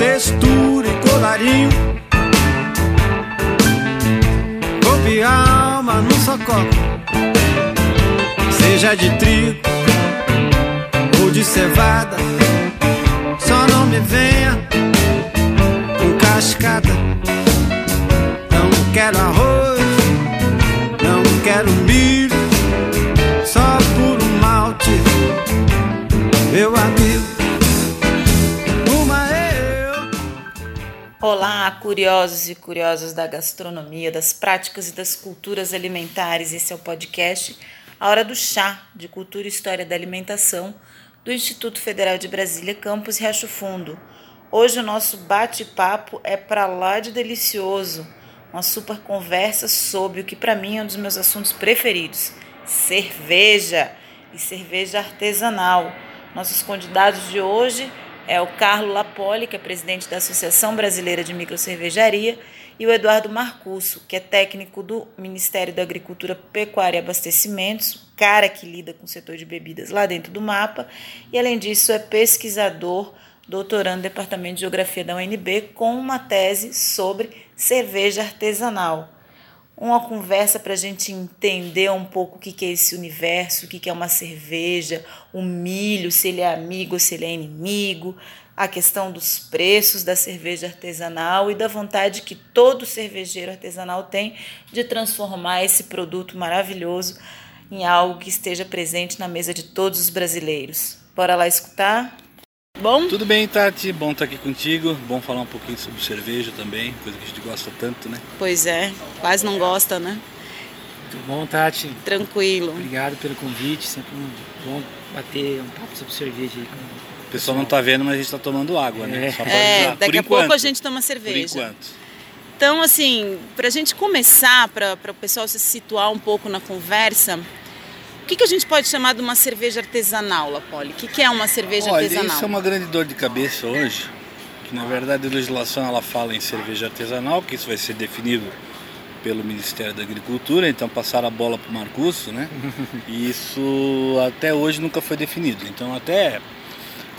textura e colarinho. Corpo alma num só copo, seja de trigo ou de cevada. Só não me venha com cascada. Não quero arroz, Olá, curiosos e curiosas da gastronomia, das práticas e das culturas alimentares. Esse é o podcast A Hora do Chá, de Cultura e História da Alimentação, do Instituto Federal de Brasília, Campus Riacho Fundo. Hoje o nosso bate-papo é para lá de delicioso, uma super conversa sobre o que para mim é um dos meus assuntos preferidos, cerveja e cerveja artesanal. Nossos convidados de hoje é o Carlo Lapoli, que é presidente da Associação Brasileira de Microcervejaria, e o Eduardo Marcusso, que é técnico do Ministério da Agricultura, Pecuária e Abastecimentos, cara que lida com o setor de bebidas lá dentro do mapa, e além disso é pesquisador, doutorando no Departamento de Geografia da UNB, com uma tese sobre cerveja artesanal uma conversa para a gente entender um pouco o que, que é esse universo, o que, que é uma cerveja, o milho, se ele é amigo, se ele é inimigo, a questão dos preços da cerveja artesanal e da vontade que todo cervejeiro artesanal tem de transformar esse produto maravilhoso em algo que esteja presente na mesa de todos os brasileiros. Bora lá escutar? Bom? Tudo bem, Tati? Bom estar aqui contigo. Bom falar um pouquinho sobre cerveja também, coisa que a gente gosta tanto, né? Pois é, quase não gosta, né? Muito bom, Tati. Tranquilo. Obrigado pelo convite. Sempre bom bater um papo sobre cerveja aí. O pessoal não está vendo, mas a gente está tomando água, né? É. Só pra É, daqui Por a pouco enquanto. a gente toma Por cerveja. enquanto. Então, assim, para a gente começar, para o pessoal se situar um pouco na conversa, que, que a gente pode chamar de uma cerveja artesanal, Lapoli? O que, que é uma cerveja Olha, artesanal? isso é uma grande dor de cabeça hoje, que na verdade a legislação ela fala em cerveja artesanal, que isso vai ser definido pelo Ministério da Agricultura, então passaram a bola para o Marcusso, né? E isso até hoje nunca foi definido. Então até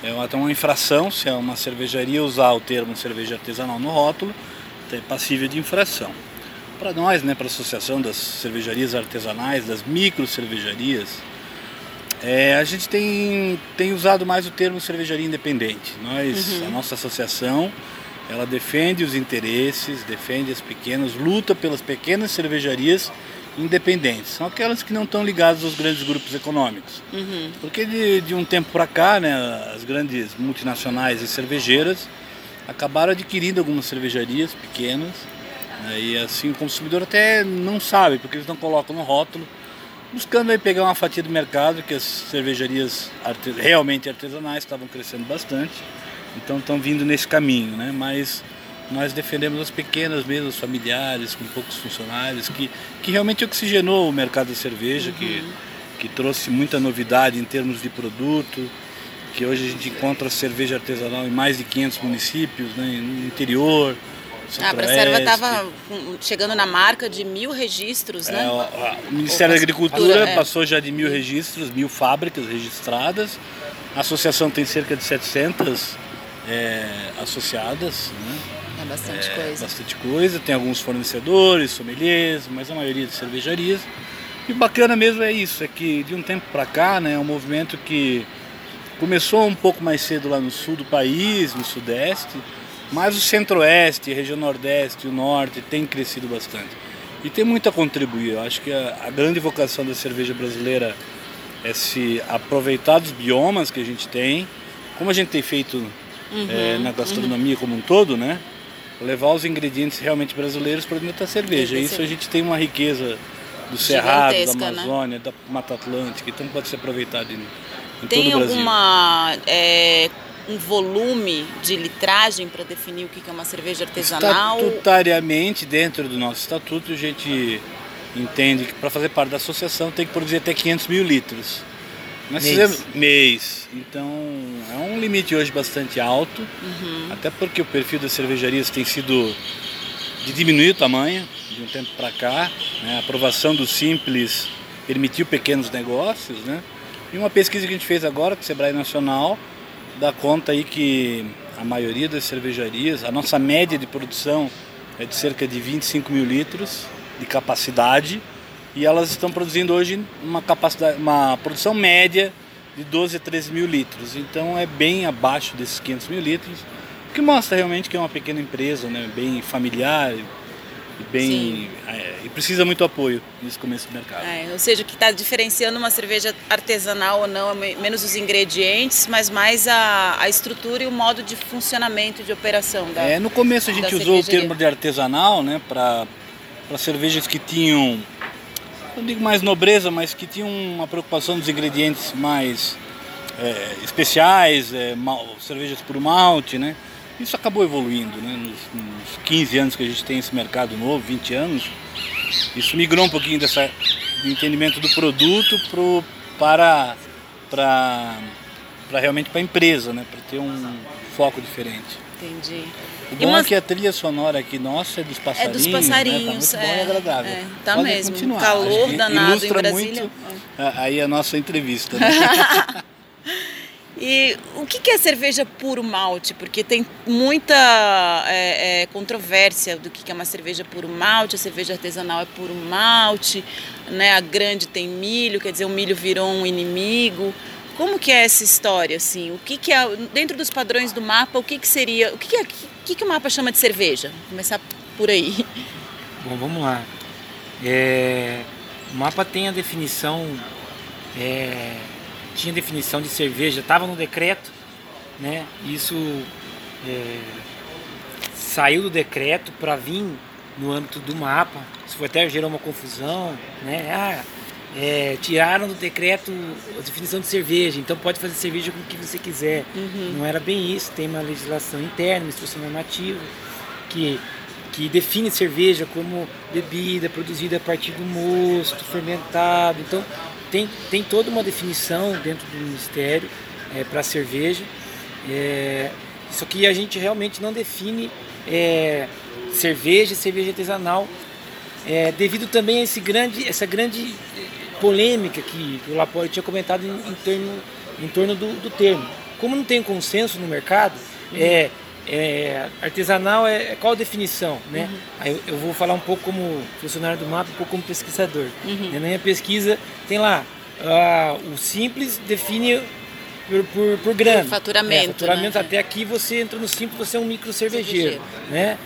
é até uma infração se é uma cervejaria usar o termo cerveja artesanal no rótulo, é passível de infração. Para nós, né, para a Associação das Cervejarias Artesanais, das micro cervejarias, é, a gente tem, tem usado mais o termo cervejaria independente. Nós, a nossa associação, ela defende os interesses, defende as pequenas, luta pelas pequenas cervejarias independentes. São aquelas que não estão ligadas aos grandes grupos econômicos. Uhum. Porque de, de um tempo para cá, né, as grandes multinacionais e cervejeiras acabaram adquirindo algumas cervejarias pequenas. Né, e assim o consumidor até não sabe, porque eles não colocam no rótulo, buscando aí pegar uma fatia do mercado, que as cervejarias arte- realmente artesanais estavam crescendo bastante. Então estão vindo nesse caminho, né? Mas nós defendemos as pequenas mesmo, as familiares, com poucos funcionários, que, que realmente oxigenou o mercado da cerveja, que, que trouxe muita novidade em termos de produto, que hoje a gente encontra cerveja artesanal em mais de 500 municípios, né, no interior. Ah, a Centro-Oeste. estava chegando na marca de mil registros, É, né? o, a- o Ministério da Agricultura é. passou já de mil registros, mil fábricas registradas. A associação tem cerca de 700 é, associadas, né? É bastante É, coisa. bastante coisa. Tem alguns fornecedores, sommeliers, mas a maioria de cervejarias. E o bacana mesmo é isso, é que de um tempo para cá, né, é um movimento que começou um pouco mais cedo lá no sul do país, no sudeste, mas o centro-oeste, a região nordeste e o norte tem crescido bastante. E tem muito a contribuir. Eu acho que a, a grande vocação da cerveja brasileira é se aproveitar dos biomas que a gente tem, como a gente tem feito eh, na gastronomia como um todo, né? Levar os ingredientes realmente brasileiros para dentro da cerveja. Tem Isso a gente tem uma riqueza do Cerrado, da né? Amazônia, da Mata Atlântica, então pode ser aproveitado em, em Tem todo o Brasil. alguma é, um volume de litragem para definir o que é uma cerveja artesanal? Estatutariamente, dentro do nosso estatuto, a gente entende que para fazer parte da associação tem que produzir até 500 mil litros. Nós Mês. fizemos mês, então é um limite hoje bastante alto, Uhum. até porque o perfil das cervejarias tem sido de diminuir o tamanho de um tempo para cá. né? A aprovação do Simples permitiu pequenos negócios, né? E uma pesquisa que a gente fez agora com o Sebrae Nacional dá conta aí que a maioria das cervejarias, a nossa média de produção é de cerca de 25 mil litros de capacidade e elas estão produzindo hoje uma capacidade, uma produção média de 12 a 13 mil litros. Então é bem abaixo desses 500 mil litros, o que mostra realmente que é uma pequena empresa, né, bem familiar e bem é, e precisa muito apoio nesse começo do mercado. É, ou seja, o que está diferenciando uma cerveja artesanal ou não é menos os ingredientes, mas mais a, a estrutura e o modo de funcionamento de operação da É, no começo a gente usou o termo de artesanal, né, para cervejas que tinham não digo mais nobreza, mas que tinham uma preocupação dos ingredientes mais é, especiais, é, mal, cervejas por malte, né? Isso acabou evoluindo, né? Nos, nos 15 anos que a gente tem esse mercado novo, 20 anos, isso migrou um pouquinho dessa, do entendimento do produto pro, para, para, para realmente para a empresa, né? Para ter um foco diferente. Entendi. O bom uma... é que a trilha sonora aqui nossa é dos passarinhos. É dos passarinhos, né? tá muito é, bom e agradável. É, tá Pode mesmo. Continuar. Calor danado ilustra em Brasília. muito aí a nossa entrevista. Né? e o que é cerveja puro malte? Porque tem muita é, é, controvérsia do que é uma cerveja puro malte, a cerveja artesanal é puro malte, né? a grande tem milho, quer dizer, o milho virou um inimigo. Como que é essa história, assim? O que, que é, dentro dos padrões do mapa, o que, que seria, o que, que, é, que, que o mapa chama de cerveja? Vou começar por aí. Bom, vamos lá. É, o mapa tem a definição, é, tinha definição de cerveja, estava no decreto, né? Isso é, saiu do decreto para vir no âmbito do mapa. Isso foi até gerou uma confusão, né? Ah, é, tiraram do decreto a definição de cerveja, então pode fazer cerveja com o que você quiser. Uhum. Não era bem isso, tem uma legislação interna, uma instrução normativa, que, que define cerveja como bebida produzida a partir do mosto, fermentado. Então tem, tem toda uma definição dentro do Ministério é, para cerveja. É, só que a gente realmente não define é, cerveja cerveja artesanal é, devido também a esse grande, essa grande polêmica que, o Lapore tinha comentado em, em, termo, em torno do, do, termo. Como não tem consenso no mercado, uhum. é, é, artesanal é, é, qual a definição, né? Uhum. Aí eu, eu, vou falar um pouco como funcionário do mapa, um pouco como pesquisador. Uhum. Na minha pesquisa tem lá, uh, o simples define por, por, por grana. Faturamento. É, faturamento né? até aqui você entra no simples, você é um micro cervejeiro, cervejeiro. né?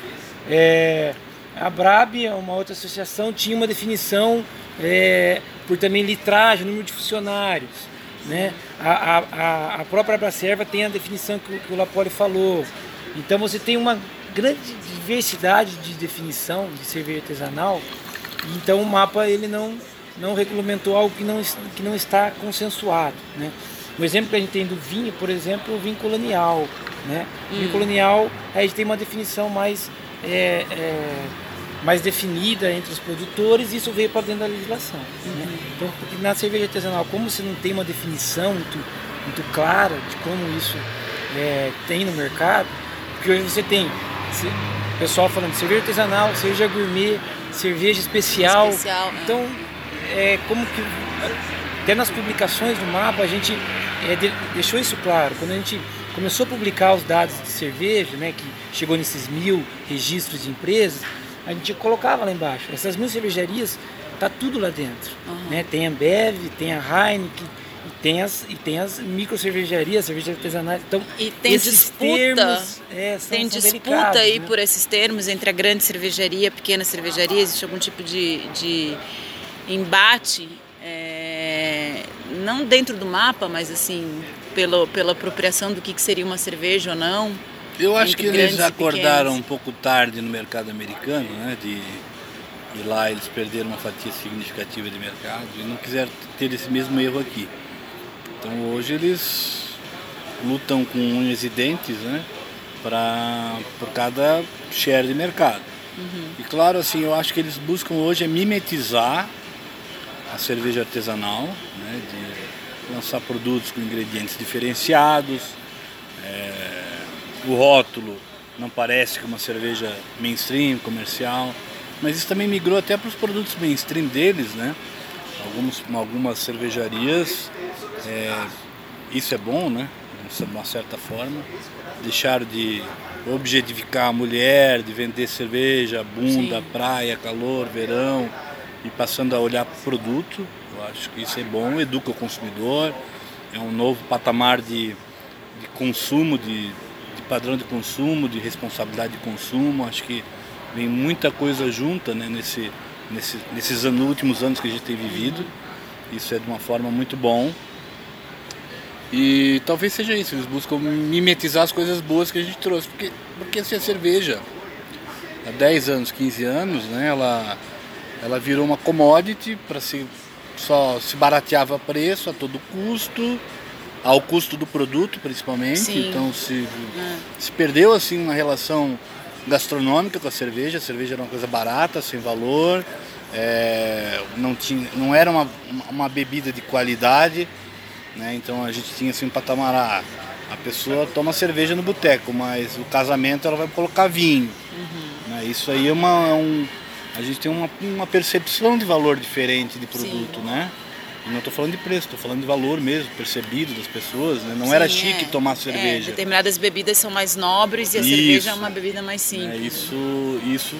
É, a Brab, uma outra associação, tinha uma definição é, por também litragem, número de funcionários. Né? A, a, a própria Abracerva tem a definição que, que o Lapoli falou. Então você tem uma grande diversidade de definição de cerveja artesanal. Então o mapa ele não, não regulamentou algo que não, que não está consensuado. Né? Um exemplo que a gente tem do vinho, por exemplo, o vinho colonial. Né? O vinho hum. colonial, a gente tem uma definição mais é, é, mais definida entre os produtores e isso veio para dentro da legislação. Uhum. Né? Então, na cerveja artesanal, como você não tem uma definição muito, muito clara de como isso é, tem no mercado, porque hoje você tem o pessoal falando de cerveja artesanal, cerveja gourmet, cerveja especial. especial né? então, é como que até nas publicações do mapa a gente é, de, deixou isso claro. Quando a gente começou a publicar os dados de cerveja, né, que chegou nesses mil registros de empresas, a gente colocava lá embaixo. Essas mil cervejarias, tá tudo lá dentro. Uhum. Né? Tem a Ambev, tem a Heineken, tem as, e tem as micro cervejarias, cervejas artesanais. Então, e tem disputa, termos, é, são, tem são disputa aí né? por esses termos entre a grande cervejaria e a pequena cervejaria. Existe algum tipo de, de embate, é, não dentro do mapa, mas assim, pelo, pela apropriação do que, que seria uma cerveja ou não. Eu acho que eles acordaram um pouco tarde no mercado americano, né? De, e lá eles perderam uma fatia significativa de mercado e não quiseram ter esse mesmo erro aqui. Então hoje eles lutam com unhas e dentes, né? Pra, por cada share de mercado. Uhum. E claro, assim, eu acho que eles buscam hoje é mimetizar a cerveja artesanal, né? De lançar produtos com ingredientes diferenciados. É, o rótulo não parece que uma cerveja mainstream, comercial, mas isso também migrou até para os produtos mainstream deles, né? Alguns, algumas cervejarias, é, isso é bom, né? de uma certa forma. Deixaram de objetificar a mulher, de vender cerveja, bunda, Sim. praia, calor, verão, e passando a olhar para o produto. Eu acho que isso é bom, educa o consumidor, é um novo patamar de, de consumo, de, de padrão de consumo, de responsabilidade de consumo. Acho que vem muita coisa junta né, nesse, nesse, nesses anos, últimos anos que a gente tem vivido. Isso é de uma forma muito bom. E talvez seja isso, eles buscam mimetizar as coisas boas que a gente trouxe. Porque, porque assim, a cerveja, há 10 anos, 15 anos, né, ela, ela virou uma commodity para se só se barateava preço a todo custo, ao custo do produto principalmente. Sim. Então se, É. se perdeu assim uma relação gastronômica com a cerveja. A cerveja era uma coisa barata, sem valor, é, não, tinha, não era uma, uma bebida de qualidade. Né? Então a gente tinha assim um patamar. ah, A pessoa toma cerveja no boteco, mas o casamento ela vai colocar vinho. Né? Isso aí é uma. é um- a gente tem uma, uma percepção de valor diferente de produto, né? E não estou falando de preço, estou falando de valor mesmo, percebido das pessoas. Né? Não era Sim, chique é. tomar É, cerveja. determinadas bebidas são mais nobres e a Isso. cerveja é uma bebida mais simples. É, isso, isso,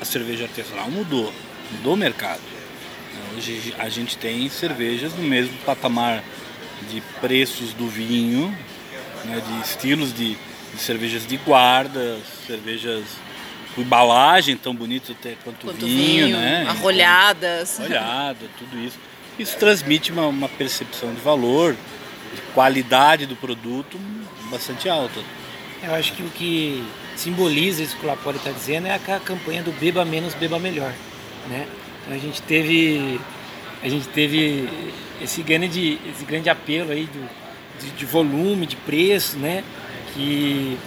a cerveja artesanal mudou, mudou o mercado. Hoje a gente tem cervejas no mesmo patamar de preços do vinho, né, de estilos de, de cervejas de guarda, cervejas com embalagem tão bonita até quanto, Quanto vinho, vinho, né? arrolhadas. Olhada, tudo isso. Isso transmite uma, uma percepção de valor, de qualidade do produto bastante alta. Eu acho que o que simboliza isso que o Lapoli está dizendo é a campanha do beba menos, beba melhor, né? Então a gente teve a gente teve esse grande esse grande apelo aí do, de, de volume, de preço, né? Que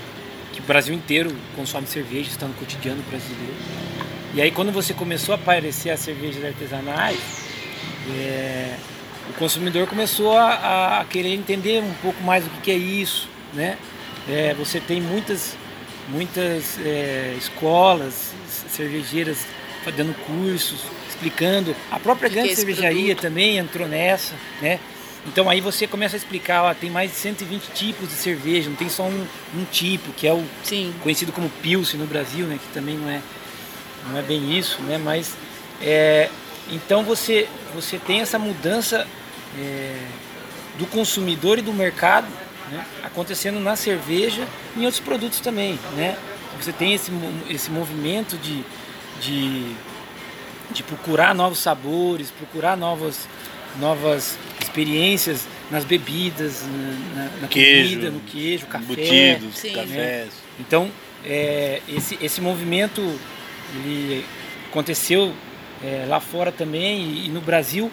que o Brasil inteiro consome cerveja, está no cotidiano brasileiro. E aí quando você começou a aparecer as cervejas artesanais, é, o consumidor começou a, a querer entender um pouco mais o que, que é isso, né? É, você tem muitas, muitas é, escolas cervejeiras dando cursos, explicando. A própria grande cervejaria produto? também entrou nessa, né? Então aí você começa a explicar, ó, tem mais de 120 tipos de cerveja, não tem só um, um tipo, que é o Sim. conhecido como Pilsen no Brasil, né? Que também não é, não é bem isso, né? Mas é, então você, você tem essa mudança é, do consumidor e do mercado né, acontecendo na cerveja e em outros produtos também, né? Você tem esse, esse movimento de, de, de procurar novos sabores, procurar novas, novas experiências nas bebidas, na, na- Queijo, comida, no queijo, café. embutidos, Sim. cafés. Então, é, esse, esse movimento ele aconteceu é, lá fora também e, e no Brasil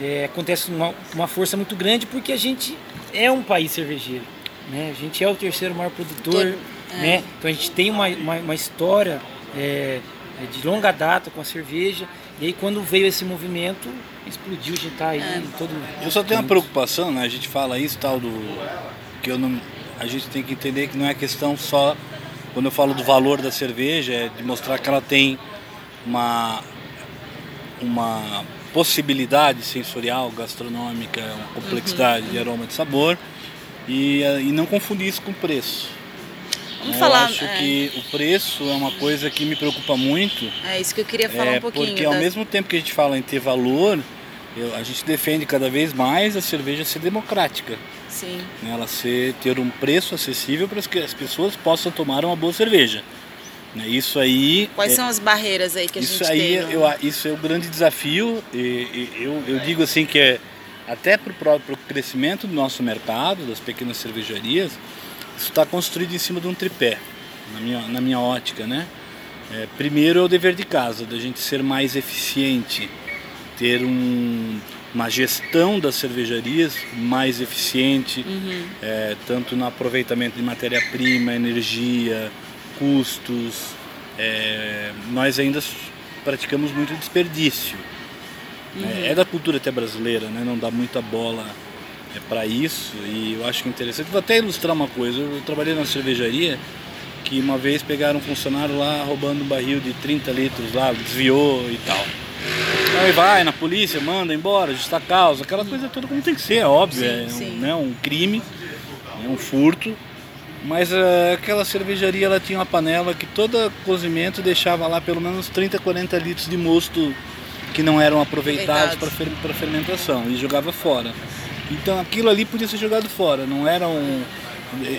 é, acontece com uma, uma força muito grande porque a gente é um país cervejeiro. Né? A gente é o terceiro maior produtor. Todo- é. Né? Então a gente tem uma, uma, uma história é, de longa data com a cerveja. E aí quando veio esse movimento, explodiu, a gente tá aí É. em todo Eu só tenho uma preocupação, né? A gente fala isso tal do que eu não, a gente tem que entender que não é questão só quando eu falo do valor da cerveja, é de mostrar que ela tem uma uma possibilidade sensorial, gastronômica, uma complexidade de aroma e de sabor e, eh, e não confundir isso com preço. Vamos Eu falar. acho é, que o preço é uma coisa que me preocupa muito é isso que eu queria falar é, um pouquinho. porque ao das- mesmo tempo que a gente fala em ter valor, eu- a gente defende cada vez mais a cerveja ser democrática, Sim. né? ela ser, ter um preço acessível para que as pessoas possam tomar uma boa cerveja. né? Isso aí, Quais é, são as barreiras aí que a isso gente aí tem? no- eu, isso é o grande desafio. E, e eu, eu digo assim que é até para o próprio crescimento do nosso mercado, das pequenas cervejarias, está construído em cima de um tripé, na minha, na minha ótica, né? É, primeiro é o dever de casa, da gente ser mais eficiente, ter um, uma gestão das cervejarias mais eficiente, Uhum. é, tanto no aproveitamento de matéria-prima, energia, custos. É, nós ainda praticamos muito desperdício. né? É da cultura até brasileira, né? não dá muita bola para isso e eu acho que é interessante. Vou até ilustrar uma coisa. Eu trabalhei na cervejaria que uma vez pegaram um funcionário lá roubando um barril de 30 litros lá, desviou e tal. Aí vai na polícia, manda embora, justa causa, aquela coisa toda como tem que ser, é óbvio, Sim, é um, sim. né, um crime. é um furto. Mas uh, aquela cervejaria ela tinha uma panela que todo cozimento deixava lá pelo menos 30, 40 litros de mosto que não eram aproveitados para fer fermentação e jogava fora. Então aquilo ali podia ser jogado fora, não era um.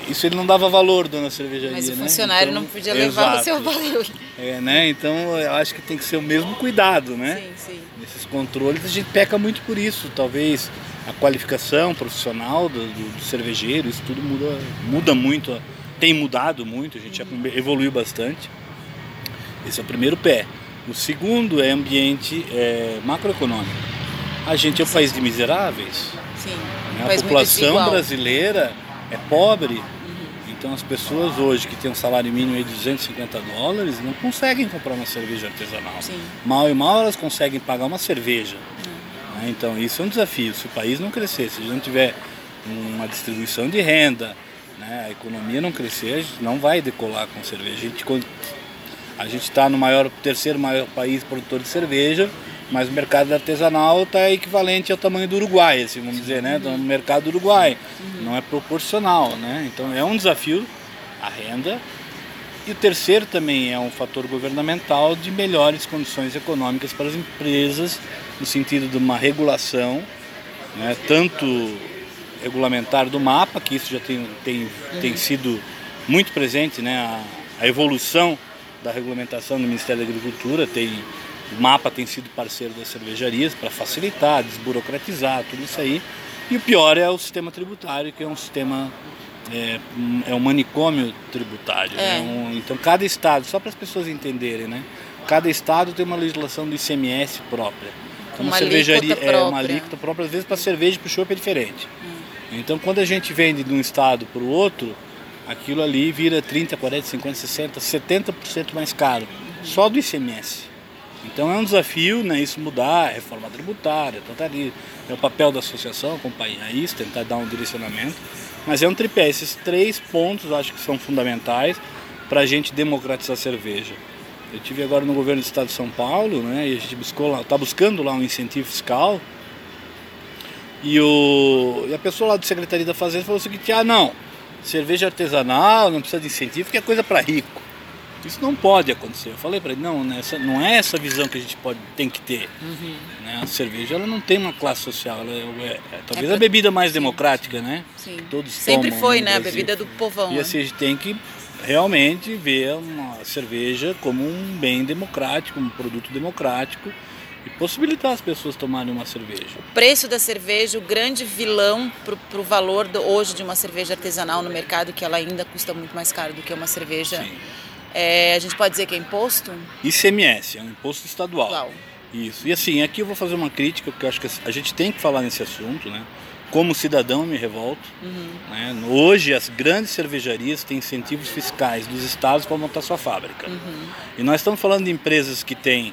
Isso ele não dava valor, dona cervejaria. Mas o né? funcionário então, não podia levar o seu valor. É, né? Então eu acho que tem que ser o mesmo cuidado, né? Sim, sim. Nesses controles a gente peca muito por isso. Talvez a qualificação profissional do, do, do cervejeiro, isso tudo muda, muda muito, tem mudado muito, a gente já evoluiu bastante. Esse é o primeiro pé. O segundo é ambiente é, macroeconômico. A gente é um país de miseráveis. Sim. Né? A população brasileira é pobre. Uhum. Então as pessoas hoje que têm um salário mínimo de 250 dólares não conseguem comprar uma cerveja artesanal. Sim. Mal e mal elas conseguem pagar uma cerveja. Uhum. Então isso é um desafio. Se o país não crescer, se a gente não tiver uma distribuição de renda, né? a economia não crescer, a gente não vai decolar com cerveja. A gente a gente está no maior, terceiro maior país produtor de cerveja, mas o mercado artesanal está equivalente ao tamanho do Uruguai, assim, vamos dizer, né? No mercado do Uruguai. Uhum. Não é proporcional, né? Então é um desafio a renda. E o terceiro também é um fator governamental de melhores condições econômicas para as empresas, no sentido de uma regulação, né? tanto regulamentar do mapa, que isso já tem, tem, uhum. tem sido muito presente, né? a, a evolução da regulamentação do Ministério da Agricultura, tem, o mapa tem sido parceiro das cervejarias para facilitar, desburocratizar, tudo isso aí. E o pior é o sistema tributário, que é um sistema, é, é um manicômio tributário. Né? É. Né? Um, então cada estado, só para as pessoas entenderem, né? cada estado tem uma legislação do ICMS própria. Então, uma, uma cervejaria é uma alíquota própria, às vezes para cerveja e para o chopp é diferente. Hum. Então quando a gente vende de um estado para o outro, aquilo ali vira 30, 40, 50, 60, 70% mais caro, só do ICMS. Então é um desafio né, isso mudar, reforma tributária, tá ali, é o papel da associação acompanhar isso, tentar dar um direcionamento. Mas é um tripé, esses três pontos acho que são fundamentais para a gente democratizar a cerveja. Eu tive agora no governo do estado de São Paulo, né, e a gente está buscando lá um incentivo fiscal. E, o, e a pessoa lá do Secretaria da Fazenda falou o seguinte, ah não, cerveja artesanal, não precisa de incentivo, que é coisa para rico. Isso não pode acontecer. Eu falei para ele, não, nessa, né, não é essa visão que a gente pode, tem que ter. Uhum. Né? A cerveja ela não tem uma classe social, ela é, é, é talvez é a bebida mais sim, democrática, né? Sim. Todos Sempre foi, né? A bebida do povão. E né? assim, a gente tem que realmente ver uma cerveja como um bem democrático, um produto democrático e possibilitar as pessoas tomarem uma cerveja. O preço da cerveja, o grande vilão para o valor do, hoje de uma cerveja artesanal no mercado, que ela ainda custa muito mais caro do que uma cerveja. É, a gente pode dizer que é imposto? ICMS, é um imposto estadual. Isso. E assim, aqui eu vou fazer uma crítica, porque eu acho que a gente tem que falar nesse assunto, né? Como cidadão, eu me revolto. Uhum. Né? Hoje, as grandes cervejarias têm incentivos fiscais dos estados para montar sua fábrica. Uhum. E nós estamos falando de empresas que têm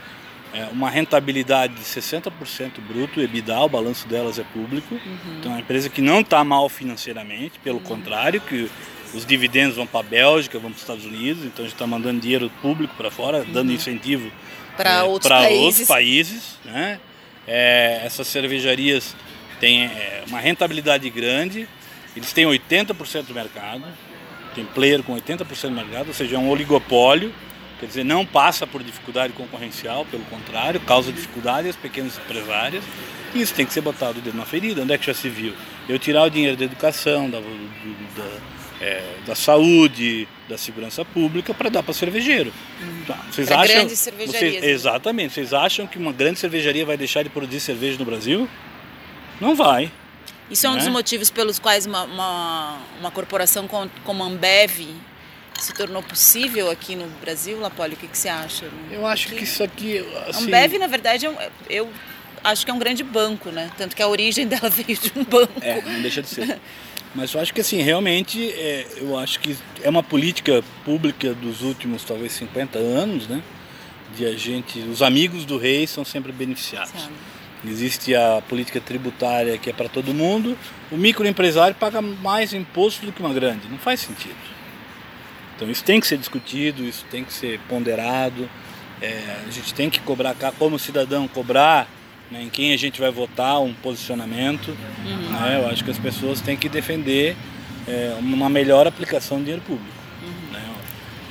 é, uma rentabilidade de 60% bruto, EBITDA, o balanço delas é público. Uhum. Então é uma empresa que não está mal financeiramente, pelo uhum. contrário, que os dividendos vão para a Bélgica, vão para os Estados Unidos, então a gente está mandando dinheiro público para fora, uhum. dando incentivo para é, outros, países. outros países. Né? É, essas cervejarias têm é, uma rentabilidade grande, eles têm 80% do mercado, tem player com 80% do mercado, ou seja, é um oligopólio Quer dizer, não passa por dificuldade concorrencial, pelo contrário, causa dificuldade às pequenas empresárias. E isso tem que ser botado o dedo na ferida. Onde é que já se viu? Eu tirar o dinheiro da educação, da, da, é, da saúde, da segurança pública para dar para cervejeiro. Hum. Vocês pra acham? Grandes cervejarias. Vocês, né? exatamente. Vocês acham que uma grande cervejaria vai deixar de produzir cerveja no Brasil? Não vai. Isso é um né? dos motivos pelos quais uma, uma, uma corporação como a Ambev se tornou possível aqui no Brasil, Lapoli? O que, que você acha? Eu acho que, que isso aqui. Assim... A Ambev, na verdade, é eu acho que é um grande banco, né? Tanto que a origem dela veio de um banco. É, não deixa de ser. Mas eu acho que assim, realmente, é, eu acho que é uma política pública dos últimos talvez 50 anos, né? De a gente. Os amigos do rei são sempre beneficiados. Sabe. Existe a política tributária que é para todo mundo. O microempresário paga mais imposto do que uma grande. Não faz sentido. Então isso tem que ser discutido, isso tem que ser ponderado. É, a gente tem que cobrar cá, como cidadão, cobrar né, em quem a gente vai votar um posicionamento. Uhum. Né? Eu acho que as pessoas têm que defender é, uma melhor aplicação do dinheiro público. Né?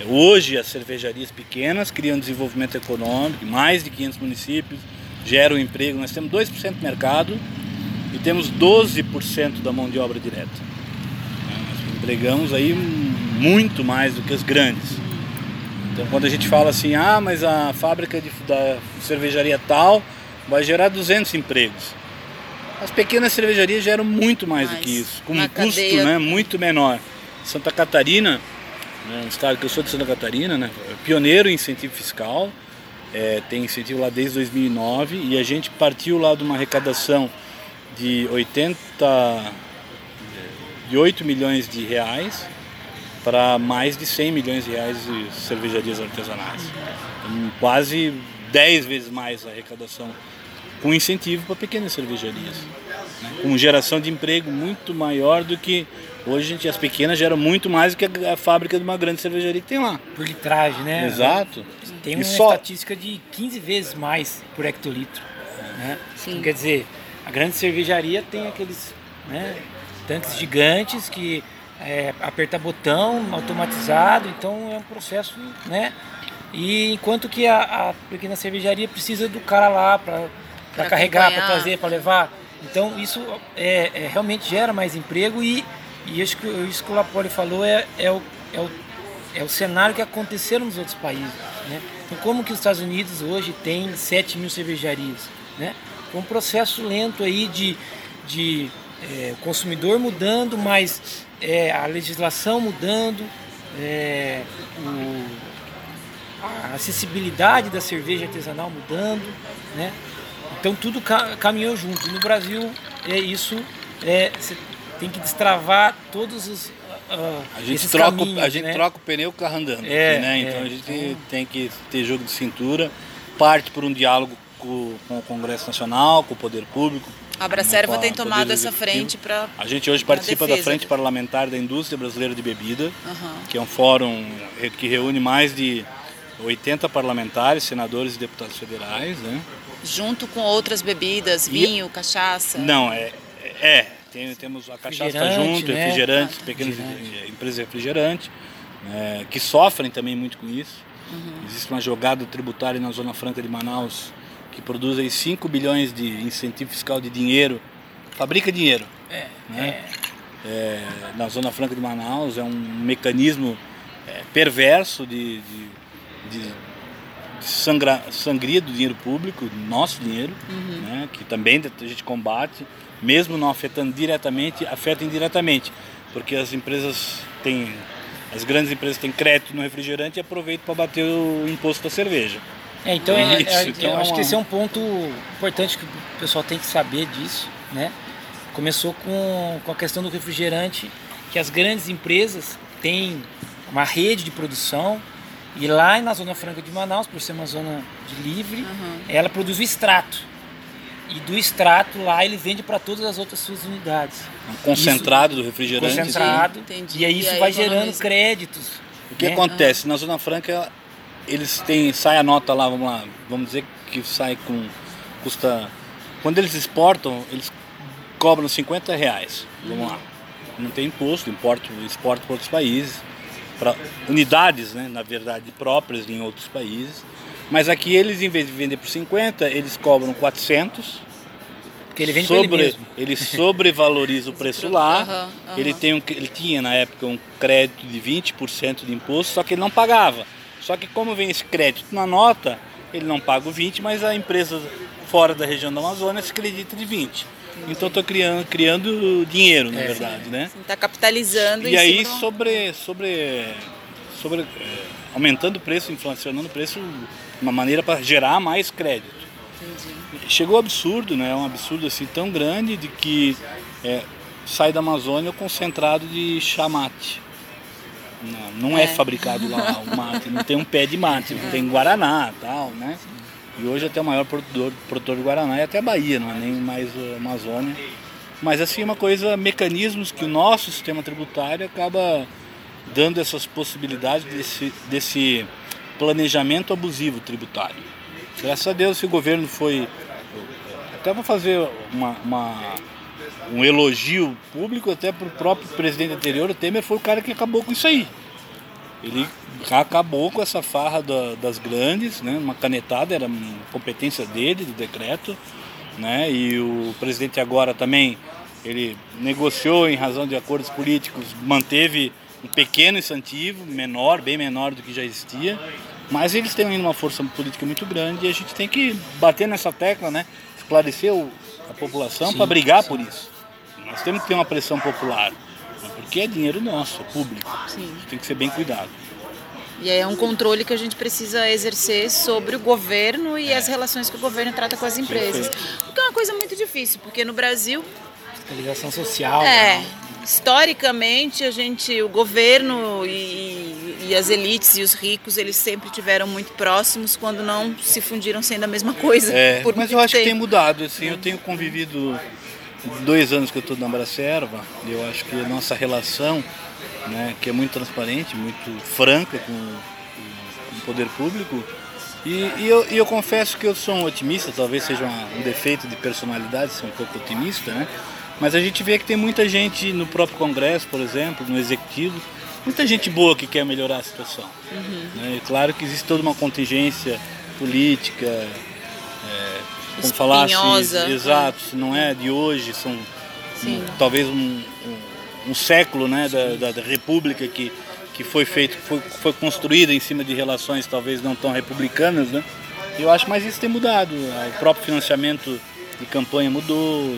Hoje as cervejarias pequenas criam desenvolvimento econômico, mais de 500 municípios, geram emprego. Nós temos 2% do mercado e temos 12% da mão de obra direta. Né? Nós empregamos aí muito mais do que os grandes. Então quando a gente fala assim, ah, mas a fábrica de, da cervejaria tal vai gerar 200 empregos. As pequenas cervejarias geram muito mais, mais do que isso, com um custo né, muito menor. Santa Catarina, né, um estado que eu sou de Santa Catarina, né, é pioneiro em incentivo fiscal, é, tem incentivo lá desde 2009 e a gente partiu lá de uma arrecadação de 80 de 8 milhões de reais para mais de 100 milhões de reais de cervejarias artesanais. Então, quase 10 vezes mais a arrecadação com incentivo para pequenas cervejarias. Né? Com geração de emprego muito maior do que hoje a gente, as pequenas geram muito mais do que a, a fábrica de uma grande cervejaria que tem lá. Por litragem, né? Exato. Tem uma só... estatística de 15 vezes mais por hectolitro. Né? Então, quer dizer, a grande cervejaria tem aqueles né, tanques gigantes que é, aperta botão automatizado, então é um processo, né? E enquanto que a, a pequena cervejaria precisa do cara lá para carregar, para trazer, para levar. Então isso é, é, realmente gera mais emprego e, e isso, que, isso que o Lapoli falou é, é, o, é, o, é o cenário que aconteceu nos outros países. Né? Então como que os Estados Unidos hoje tem 7 mil cervejarias? Né? Um processo lento aí de, de é, consumidor mudando, mas é, a legislação mudando, é, o, a acessibilidade da cerveja artesanal mudando, né? Então tudo ca caminhou junto. E no Brasil é isso, é, você tem que destravar todos os uh, a gente troca caminhos, a gente né? troca o pneu carro andando, é, aqui, né? Então é, a gente então... tem que ter jogo de cintura, parte por um diálogo com, com o Congresso Nacional, com o poder público, a Abracerva tem tomado essa frente para. A gente hoje participa da Frente Parlamentar da Indústria Brasileira de Bebida, uhum. que é um fórum que reúne mais de 80 parlamentares, senadores e deputados federais. Né? Junto com outras bebidas, vinho, e... cachaça? Não, é. é tem, temos a cachaça tá junto, né? refrigerantes, ah, pequenas refrigerante. empresas de refrigerante, é, que sofrem também muito com isso. Uhum. Existe uma jogada tributária na Zona Franca de Manaus que produz aí 5 bilhões de incentivo fiscal de dinheiro, fabrica dinheiro. É, né? é. É, na Zona Franca de Manaus é um mecanismo é, perverso de, de, de sangra, sangria do dinheiro público, nosso dinheiro, uhum. né? que também a gente combate, mesmo não afetando diretamente, afeta indiretamente, porque as empresas têm, as grandes empresas têm crédito no refrigerante e aproveitam para bater o imposto da cerveja. É, então, é, é, então eu acho que esse é um ponto importante que o pessoal tem que saber disso, né? Começou com, com a questão do refrigerante, que as grandes empresas têm uma rede de produção e lá na Zona Franca de Manaus, por ser uma zona de livre, uhum. ela produz o extrato. E do extrato lá ele vende para todas as outras suas unidades. Um concentrado isso, do refrigerante. Concentrado. Entendi. E aí isso e aí vai gerando créditos. O que né? acontece? Na Zona Franca eles têm, sai a nota lá, vamos lá, vamos dizer que sai com, custa, quando eles exportam, eles cobram 50 reais, vamos uhum. lá, não tem imposto, importam, exportam para outros países, unidades, né, na verdade, próprias em outros países, mas aqui eles, em vez de vender por 50, eles cobram 400, porque ele vende sobre, ele, ele sobrevaloriza o preço lá. Uhum, uhum. Ele, tem um, ele tinha na época um crédito de 20% de imposto, só que ele não pagava. Só que como vem esse crédito na nota, ele não paga o 20, mas a empresa fora da região da Amazônia se acredita de 20. Então estou criando, criando dinheiro, na é, verdade, sim. né? Está capitalizando. E aí sobre, sobre, sobre é, aumentando o preço, inflacionando o preço, uma maneira para gerar mais crédito. Entendi. Chegou o absurdo, né? Um absurdo assim tão grande de que é, sai da Amazônia o concentrado de chamate. Não, não é. é. fabricado lá o mate, não tem um pé de mate, tem Guaraná tal, né? E hoje até o maior produtor, produtor de Guaraná é até a Bahia, não é nem mais a Amazônia. Mas assim, é uma coisa, mecanismos que o nosso sistema tributário acaba dando essas possibilidades desse, desse planejamento abusivo tributário. Graças a Deus o governo foi. Até vou fazer uma, uma um elogio público até para o próprio presidente anterior, o Temer foi o cara que acabou com isso aí. Ele acabou com essa farra da, das grandes, né? uma canetada, era competência dele, do decreto. Né? E o presidente agora também, ele negociou em razão de acordos políticos, manteve um pequeno incentivo, menor, bem menor do que já existia. Mas eles têm ainda uma força política muito grande e a gente tem que bater nessa tecla, né? esclarecer o, a população para brigar sim. por isso. Nós temos que ter uma pressão popular, porque é dinheiro nosso, é público. Sim. Tem que ser bem cuidado. E é um controle que a gente precisa exercer sobre o governo e as relações que o governo trata com as empresas. O que é uma coisa muito difícil, porque no Brasil. Fiscalização social. É. Né? Historicamente, a gente, o governo e, e as elites e os ricos, eles sempre tiveram muito próximos quando não se fundiram sendo a mesma coisa. É, mas eu acho tempo. que tem mudado. Assim, eu tenho convivido dois anos que eu estou na Bracerva, eu acho que a nossa relação, né, que é muito transparente, muito franca com, com o poder público, e, e, eu, e, eu, confesso que eu sou um otimista, talvez seja um, um defeito de personalidade, ser um pouco otimista, né? Mas a gente vê que tem muita gente no próprio Congresso, por exemplo, no Executivo, muita gente boa que quer melhorar a situação. Uhum. Né? Claro que existe toda uma contingência política, é, como falasse, exato, se não é de hoje, são um, talvez um, um, um, século né, da, da, República que, que foi feito, foi, foi construída em cima de relações talvez não tão republicanas, né? Eu acho, mas isso tem mudado. O próprio financiamento de campanha mudou.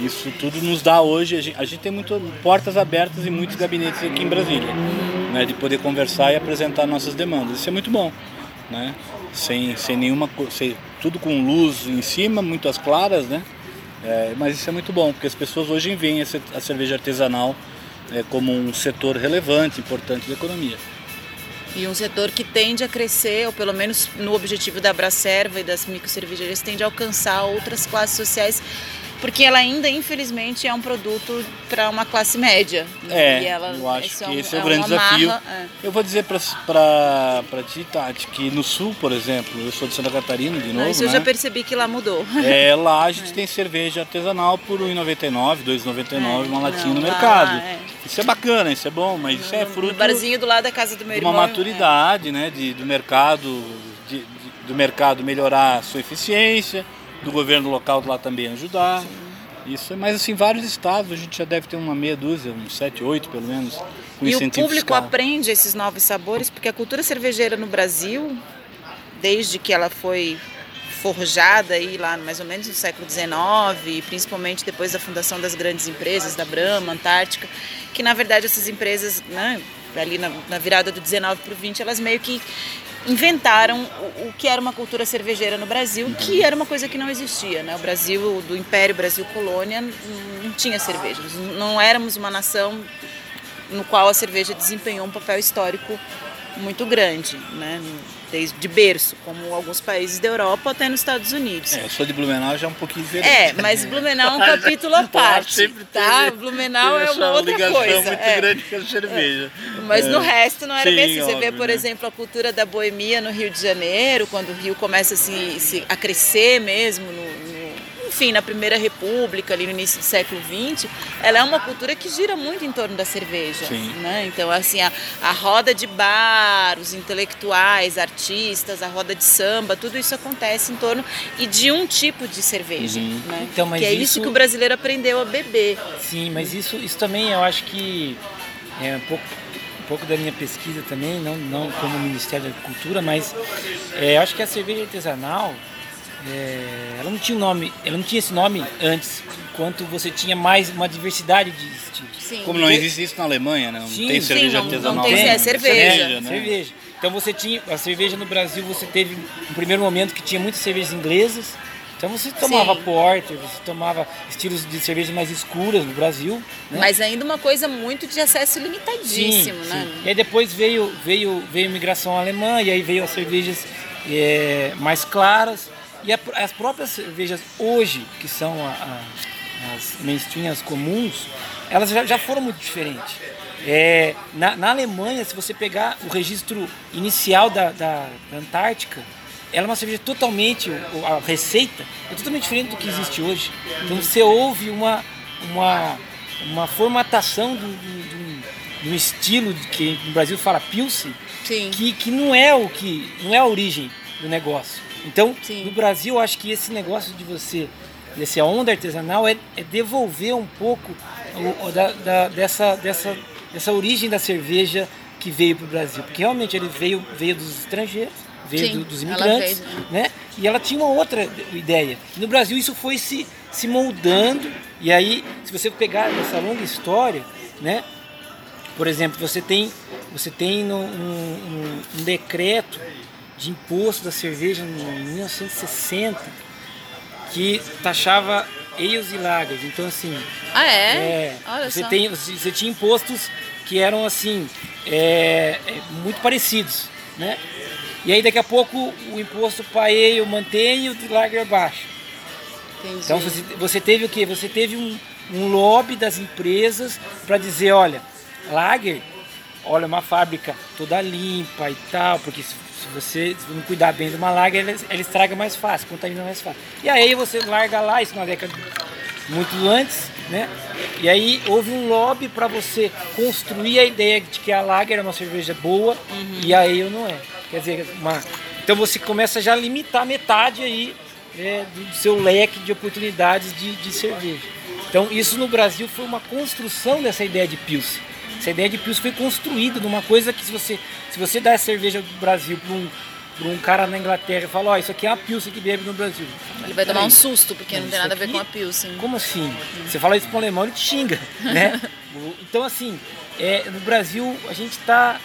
Isso tudo nos dá hoje, a gente, a gente tem muito, portas abertas em muitos gabinetes aqui em Brasília, né, de poder conversar e apresentar nossas demandas. Isso é muito bom, né? Sem, sem nenhuma sem, tudo com luz em cima, muitas claras, né? É, mas isso é muito bom, porque as pessoas hoje veem a cerveja artesanal é, como um setor relevante, importante da economia. E um setor que tende a crescer, ou pelo menos no objetivo da Bracerva e das microcervejarias, tende a alcançar outras classes sociais porque ela ainda, infelizmente, é um produto para uma classe média. É, ela, eu acho que é esse é, é o grande desafio. É. Eu vou dizer para ti, Tati, que no Sul, por exemplo, eu sou de Santa Catarina, de novo, Isso eu né? já percebi que lá mudou. É, lá a gente é. tem cerveja artesanal por R$ 1,99, R$ 2,99, uma latinha no mercado. É. Isso é bacana, isso é bom, mas isso é fruto... No barzinho do lado da casa do meu irmão. De uma maturidade, né, de, do mercado, de, de, do mercado melhorar a sua eficiência, do governo local lá também ajudar. Sim. Isso, mas assim, vários estados a gente já deve ter uma meia dúzia, uns sete, oito pelo menos, com E o público fiscal. aprende esses novos sabores, porque a cultura cervejeira no Brasil, desde que ela foi forjada aí lá mais ou menos no século XIX, principalmente depois da fundação das grandes empresas, da Brahma, Antártica, que na verdade essas empresas, né, ali na, na virada do 19 para o 20, elas meio que inventaram o, o, que era uma cultura cervejeira no Brasil, que era uma coisa que não existia. Né? O Brasil, do Império Brasil Colônia, não tinha cerveja. Não éramos uma nação no qual a cerveja desempenhou um papel histórico muito grande, né? desde berço, como alguns países da Europa até nos Estados Unidos. É, eu sou de Blumenau já é um pouquinho diferente. É, mas Blumenau é um capítulo à parte, tá? Blumenau é uma outra ligação coisa. muito é. grande com a cerveja. É. Mas é. no resto não era Sim, bem assim. Você óbvio, vê, por né? exemplo, a cultura da boemia no Rio de Janeiro, quando o Rio começa a, se, a crescer mesmo no, enfim, na Primeira República, ali no início do século XX, ela é uma cultura que gira muito em torno da cerveja. Né? Então, assim, a, a roda de bar, os intelectuais, artistas, a roda de samba, tudo isso acontece em torno e de um tipo de cerveja. Uhum. Né? Então, mas que é isso... isso que o brasileiro aprendeu a beber. Sim, mas isso, isso também eu acho que é um pouco um pouco da minha pesquisa também, não, não como Ministério da Agricultura, mas é, acho que a cerveja artesanal é, ela não tinha um nome, ela não tinha esse nome antes, enquanto você tinha mais uma diversidade de estilos. Sim. Como não existe isso na Alemanha, né? Não sim, tem cerveja sim, não, artesanal. Não tem, é cerveja. cerveja, né? cerveja. Então você tinha a cerveja no Brasil, você teve um primeiro momento que tinha muitas cervejas inglesas. Então você tomava Sim. porter, você tomava estilos de cerveja mais escuras no Brasil. Né? Mas ainda uma coisa muito de acesso limitadíssimo, sim, né? Sim. E aí depois veio veio veio migração alemã e aí veio as cervejas é, mais claras. E a, as próprias cervejas hoje, que são a, a, as mainstream, as comuns, elas já, já foram muito diferentes. É, na, na, Alemanha, se você pegar o registro inicial da, da, da Antártica, ela é uma cerveja totalmente, a receita é totalmente diferente do que existe hoje. Então você ouve uma, uma, uma formatação do, do, do, do estilo que no Brasil fala Pilsen, Sim. que, que não é o que não é a origem do negócio. Então, Sim. no Brasil, eu acho que esse negócio de você, desse onda artesanal, é, é devolver um pouco o- o da, da- dessa, dessa, dessa origem da cerveja que veio para o Brasil. Porque realmente ele veio, veio dos estrangeiros, veio Sim, do- dos imigrantes, né? E ela tinha uma outra ideia. No Brasil isso foi se, se moldando. E aí, se você pegar essa longa história, né? Por exemplo, você tem, você tem um, um- um decreto de imposto da cerveja em 1960 que taxava ales e lagers. Então, assim, Ah, é? é, você, tem, você, tinha impostos que eram assim é, é, muito parecidos, né? E aí daqui a pouco o imposto para ale mantém e o de lager baixa. Entendi. Então você, você teve o quê? Você teve um, um lobby das empresas para dizer, olha, Lager, olha, uma fábrica toda limpa e tal, porque se, você não cuidar bem de uma Lager, ela, ela estraga mais fácil, contamina mais fácil. E aí você larga lá, isso na década muito antes, né? E aí houve um lobby para você construir a ideia de que a Lager é uma cerveja boa e a Ale não é. Quer dizer, uma... então você começa já a limitar metade aí né, do seu leque de oportunidades de, de cerveja. Então isso no Brasil foi uma construção dessa ideia de Pilsen. Essa ideia de Pilsen foi construída numa coisa que se você, se você dá a cerveja do Brasil para um, pra um cara na Inglaterra e fala, ó, isso aqui é uma Pilsen que bebe no Brasil. Ele vai tomar um susto, porque não Isso tem nada a ver aqui- com a Pilsen. Como assim? Você fala isso para um alemão, ele te xinga, né? Então, assim, é, no Brasil a gente está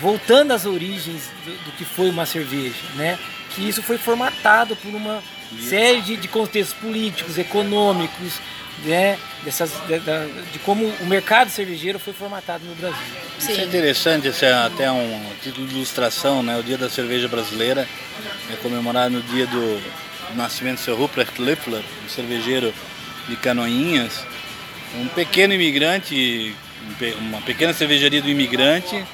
voltando às origens do, do que foi uma cerveja, né? Que isso foi formatado por uma série de, de contextos políticos, econômicos, né? Dessas, de, de como o mercado cervejeiro foi formatado no Brasil. Isso é Sim. interessante, esse é até um título de ilustração, né? O Dia da Cerveja Brasileira é comemorado no dia do nascimento do seu Rupert Lippler, um cervejeiro de Canoinhas, um pequeno imigrante, um uma pequena cervejaria do imigrante,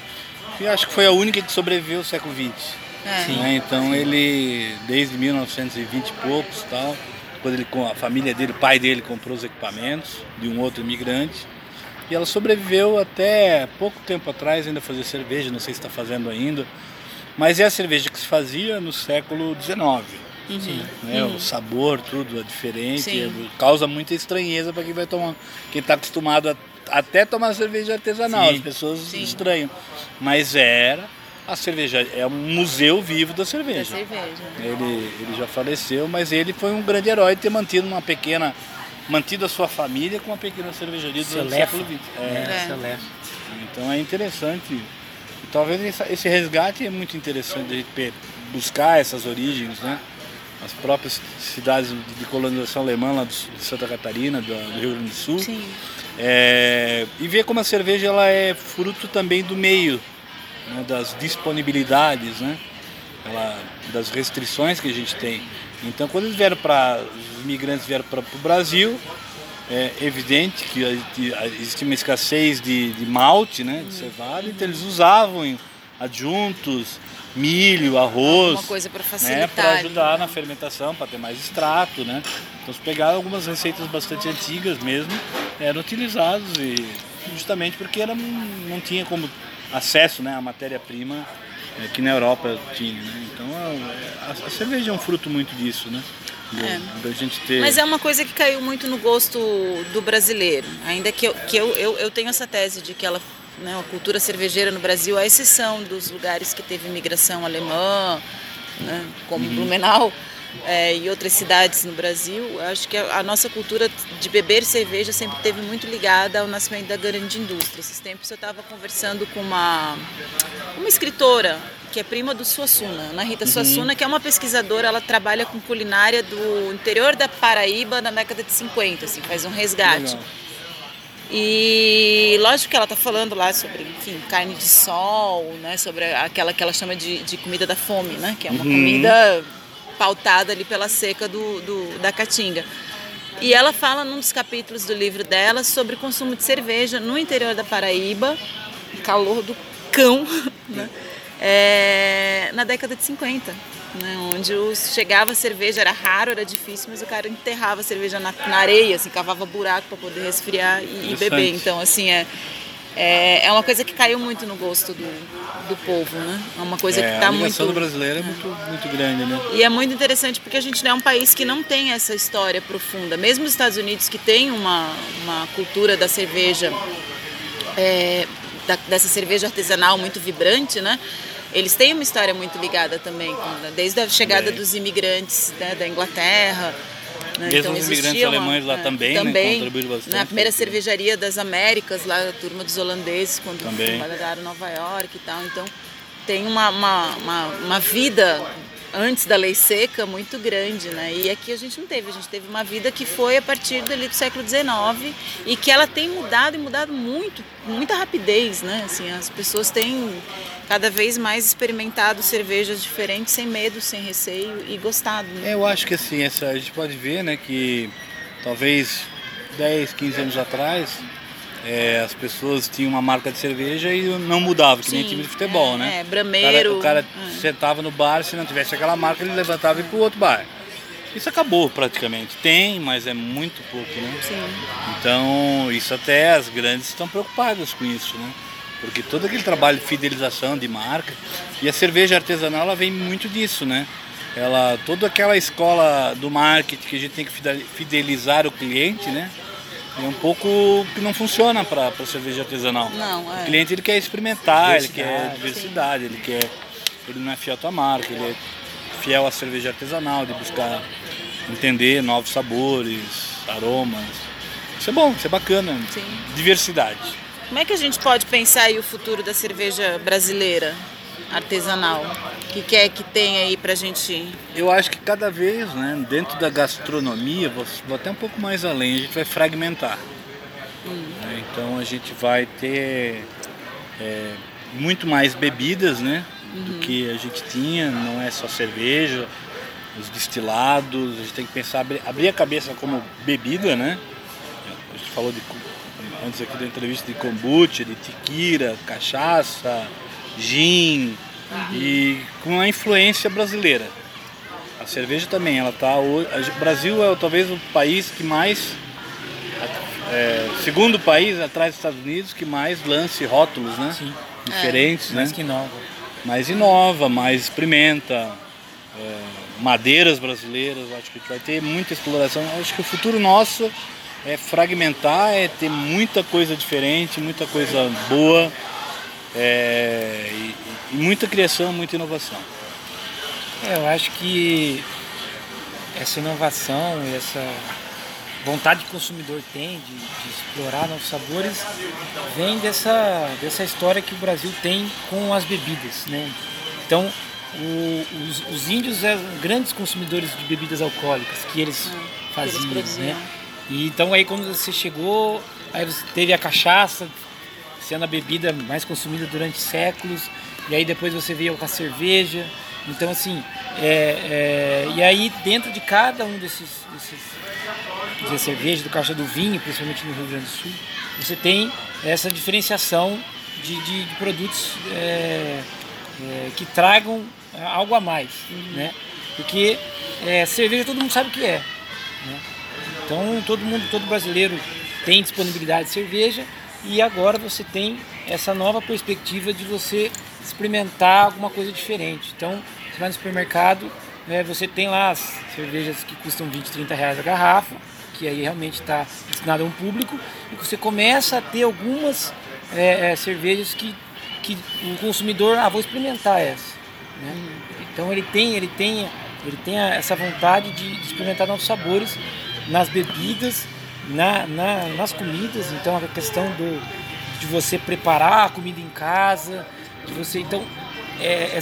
que acho que foi a única que sobreviveu ao século XX. É. né? Então ele, desde 1920 e poucos tal, quando ele, com a família dele, o pai dele comprou os equipamentos de um outro imigrante, e ela sobreviveu até pouco tempo atrás ainda fazer cerveja, não sei se está fazendo ainda, mas é a cerveja que se fazia no século XIX. Né? O sabor, tudo é diferente, Sim. causa muita estranheza para quem vai tomar, quem está acostumado a até tomar cerveja artesanal, Sim. as pessoas Sim. estranham. Mas era a cerveja, é um museu vivo da Da cerveja. cerveja. Ele, ele já faleceu, mas ele foi um grande herói de ter mantido uma pequena, mantido a sua família com uma pequena cervejaria do século XX. É, É. Celefa. Então é interessante. E talvez esse resgate é muito interessante, de a gente buscar essas origens, né? As próprias cidades de colonização alemã lá de Santa Catarina, do, do Rio Grande do Sul. Sim. É, e ver como a cerveja ela é fruto também do meio, né, das disponibilidades, né, ela, das restrições que a gente tem. Então, quando eles vieram para os imigrantes vieram para o Brasil, é evidente que existia uma escassez de, de malte, né, de cevada, então eles usavam adjuntos, milho, arroz, Uma coisa para né, facilitar. para ajudar na fermentação, para ter mais extrato, né? Então se pegaram algumas receitas bastante antigas mesmo, eram utilizados e justamente porque era, não tinha como acesso, né, à matéria-prima eh, que na Europa tinha. né? Então a, a- a cerveja é um fruto muito disso, né? Do- É. Da gente ter. Mas é uma coisa que caiu muito no gosto do brasileiro. Ainda que eu, que eu, eu, eu tenho essa tese de que ela, né, a cultura cervejeira no Brasil, à exceção dos lugares que teve imigração alemã, né, como Blumenau é, e outras cidades no Brasil, acho que a, a nossa cultura de beber cerveja sempre teve muito ligada ao nascimento da grande indústria. Esses tempos eu estava conversando com uma, uma escritora que é prima do Suassuna, Ana Rita Suassuna, que é uma pesquisadora, ela trabalha com culinária do interior da Paraíba na década de 50, assim, faz um resgate. Legal. E lógico que ela está falando lá sobre, enfim, carne de sol, né? Sobre aquela que ela chama de, de comida da fome, né? Que é uma comida pautada ali pela seca do, do- da caatinga. E ela fala num dos capítulos do livro dela sobre consumo de cerveja no interior da Paraíba, calor do cão, né? É, na década de 50. né, onde os, chegava a cerveja, era raro, era difícil, mas o cara enterrava a cerveja na, na areia, assim, cavava buraco para poder resfriar e, e, beber. Então, assim, é, é, é uma coisa que caiu muito no gosto do, do povo, né? É uma coisa é, que está muito... A do brasileiro é muito, muito grande, né? E é muito interessante porque a gente não é um país que não tem essa história profunda. Mesmo os Estados Unidos, que tem uma, uma cultura da cerveja, é, da, dessa cerveja artesanal muito vibrante, né? eles têm uma história muito ligada também, desde a chegada dos imigrantes né, da Inglaterra. Né? Mesmo então, os imigrantes alemães lá é, também, também né, contribuíram bastante. Na primeira cervejaria das Américas, lá a turma dos holandeses, quando trabalharam em Nova York e tal. Então, tem uma, uma, uma, uma vida antes da lei seca muito grande, né? E aqui a gente não teve, a gente teve uma vida que foi a partir do século XIX e que ela tem mudado e mudado muito, muita rapidez, né? Assim, as pessoas têm cada vez mais experimentado cervejas diferentes sem medo, sem receio e gostado. Né? Eu acho que assim, essa, a gente pode ver, né, que talvez 10, 15 anos atrás é, as pessoas tinham uma marca de cerveja e não mudava, que Sim, nem time de futebol, é, né? É, brameiro. O cara, o cara é. sentava no bar, se não tivesse aquela marca, ele levantava e ia pro outro bar. Isso acabou praticamente. Tem, mas é muito pouco, né? Sim. Então, isso até as grandes estão preocupadas com isso, né? Porque todo aquele trabalho de fidelização de marca e a cerveja artesanal ela vem muito disso, né? Ela toda aquela escola do marketing que a gente tem que fidelizar o cliente, né? É um pouco que não funciona para cerveja artesanal. Não, é. O cliente ele quer experimentar, ele quer diversidade, ele quer ele não é fiel à tua marca, ele é fiel à cerveja artesanal, de buscar entender novos sabores, aromas. Isso é bom, isso é bacana. Sim. Diversidade. Como é que a gente pode pensar aí o futuro da cerveja brasileira artesanal? O que quer que tem aí pra gente? Eu acho que cada vez, né, dentro da gastronomia, vou, vou até um pouco mais além, a gente vai fragmentar. Hum. Né? Então a gente vai ter é, muito mais bebidas, né? Uhum. Do que a gente tinha, não é só cerveja, os destilados, a gente tem que pensar, abrir, abrir a cabeça como bebida, né? A gente falou de antes aqui da entrevista de kombucha, de tequila, cachaça, gin uhum. e com a influência brasileira. A cerveja também, ela tá o Brasil é talvez o país que mais é, segundo país atrás dos Estados Unidos que mais lance rótulos, né? Sim. Diferentes, é. né? Mais que inova. Mais inova, mais experimenta. É, madeiras brasileiras, acho que a gente vai ter muita exploração. Acho que o futuro nosso é fragmentar, é ter muita coisa diferente, muita coisa boa é, e, e, muita criação, muita inovação. É, eu acho que essa inovação e essa vontade que o consumidor tem de, de, explorar novos sabores vem dessa, dessa história que o Brasil tem com as bebidas. Né? Então, o, os, os, índios eram grandes consumidores de bebidas alcoólicas que eles faziam. Eles né? E então aí quando você chegou, aí você teve a cachaça, sendo a bebida mais consumida durante séculos, e aí depois você veio com a cerveja. Então assim, é, é, e aí dentro de cada um desses, desses de cerveja, do caixa do vinho, principalmente no Rio Grande do Sul, você tem essa diferenciação de, de, de produtos é, é que tragam algo a mais, uhum. né? Porque é, cerveja todo mundo sabe o que é. Né? Então todo mundo, todo brasileiro tem disponibilidade de cerveja e agora você tem essa nova perspectiva de você experimentar alguma coisa diferente. Então você vai no supermercado, né, você tem lá as cervejas que custam 20, 30 reais a garrafa, que aí realmente está destinado a um público, e você começa a ter algumas é, é, cervejas que, que o consumidor, ah, vou experimentar essa. Né? Então ele tem, ele tem, ele tem essa vontade de, de experimentar novos sabores nas bebidas, na, na, nas comidas, então a questão do, de você preparar a comida em casa, de você então é,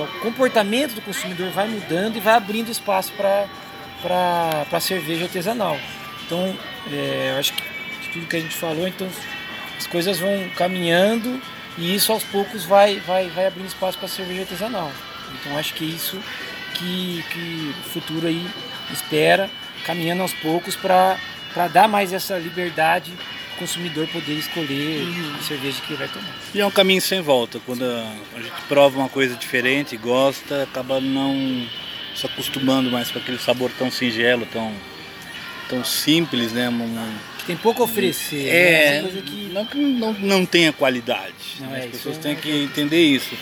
o comportamento do consumidor vai mudando e vai abrindo espaço para para cerveja artesanal. Então, é, acho que de tudo que a gente falou, então as coisas vão caminhando e isso aos poucos vai, vai, vai abrindo espaço para cerveja artesanal. Então, acho que é isso que, que o futuro aí espera caminhando aos poucos para dar mais essa liberdade consumidor poder escolher uhum. a cerveja que vai tomar. E é um caminho sem volta. Quando a gente prova uma coisa diferente, gosta, acaba não se acostumando mais com aquele sabor tão singelo, tão, tão simples, né? Um, tem pouco a oferecer. É, né? que... não que não, não tenha qualidade. Não, né? As é, pessoas têm é que entender isso.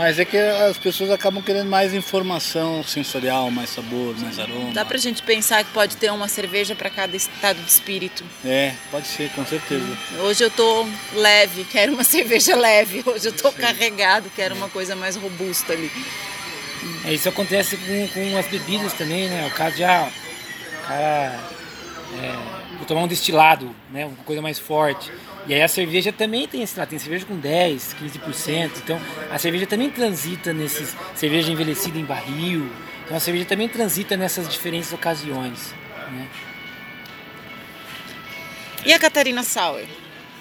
Mas é que as pessoas acabam querendo mais informação sensorial, mais sabor, mais aroma. Dá pra gente pensar que pode ter uma cerveja para cada estado de espírito. É, pode ser, com certeza. Hoje eu tô leve, quero uma cerveja leve. Hoje eu tô Sim. carregado, quero uma coisa mais robusta ali. É, isso acontece com, com as bebidas também, né? O cara já. O cara. É, vou tomar um destilado, né? Uma coisa mais forte. E aí a cerveja também tem esse lá, tem cerveja com 10, 15%. Então a cerveja também transita nesses. Cerveja envelhecida em barril. Então a cerveja também transita nessas diferentes ocasiões. Né? E a Catarina Sauer?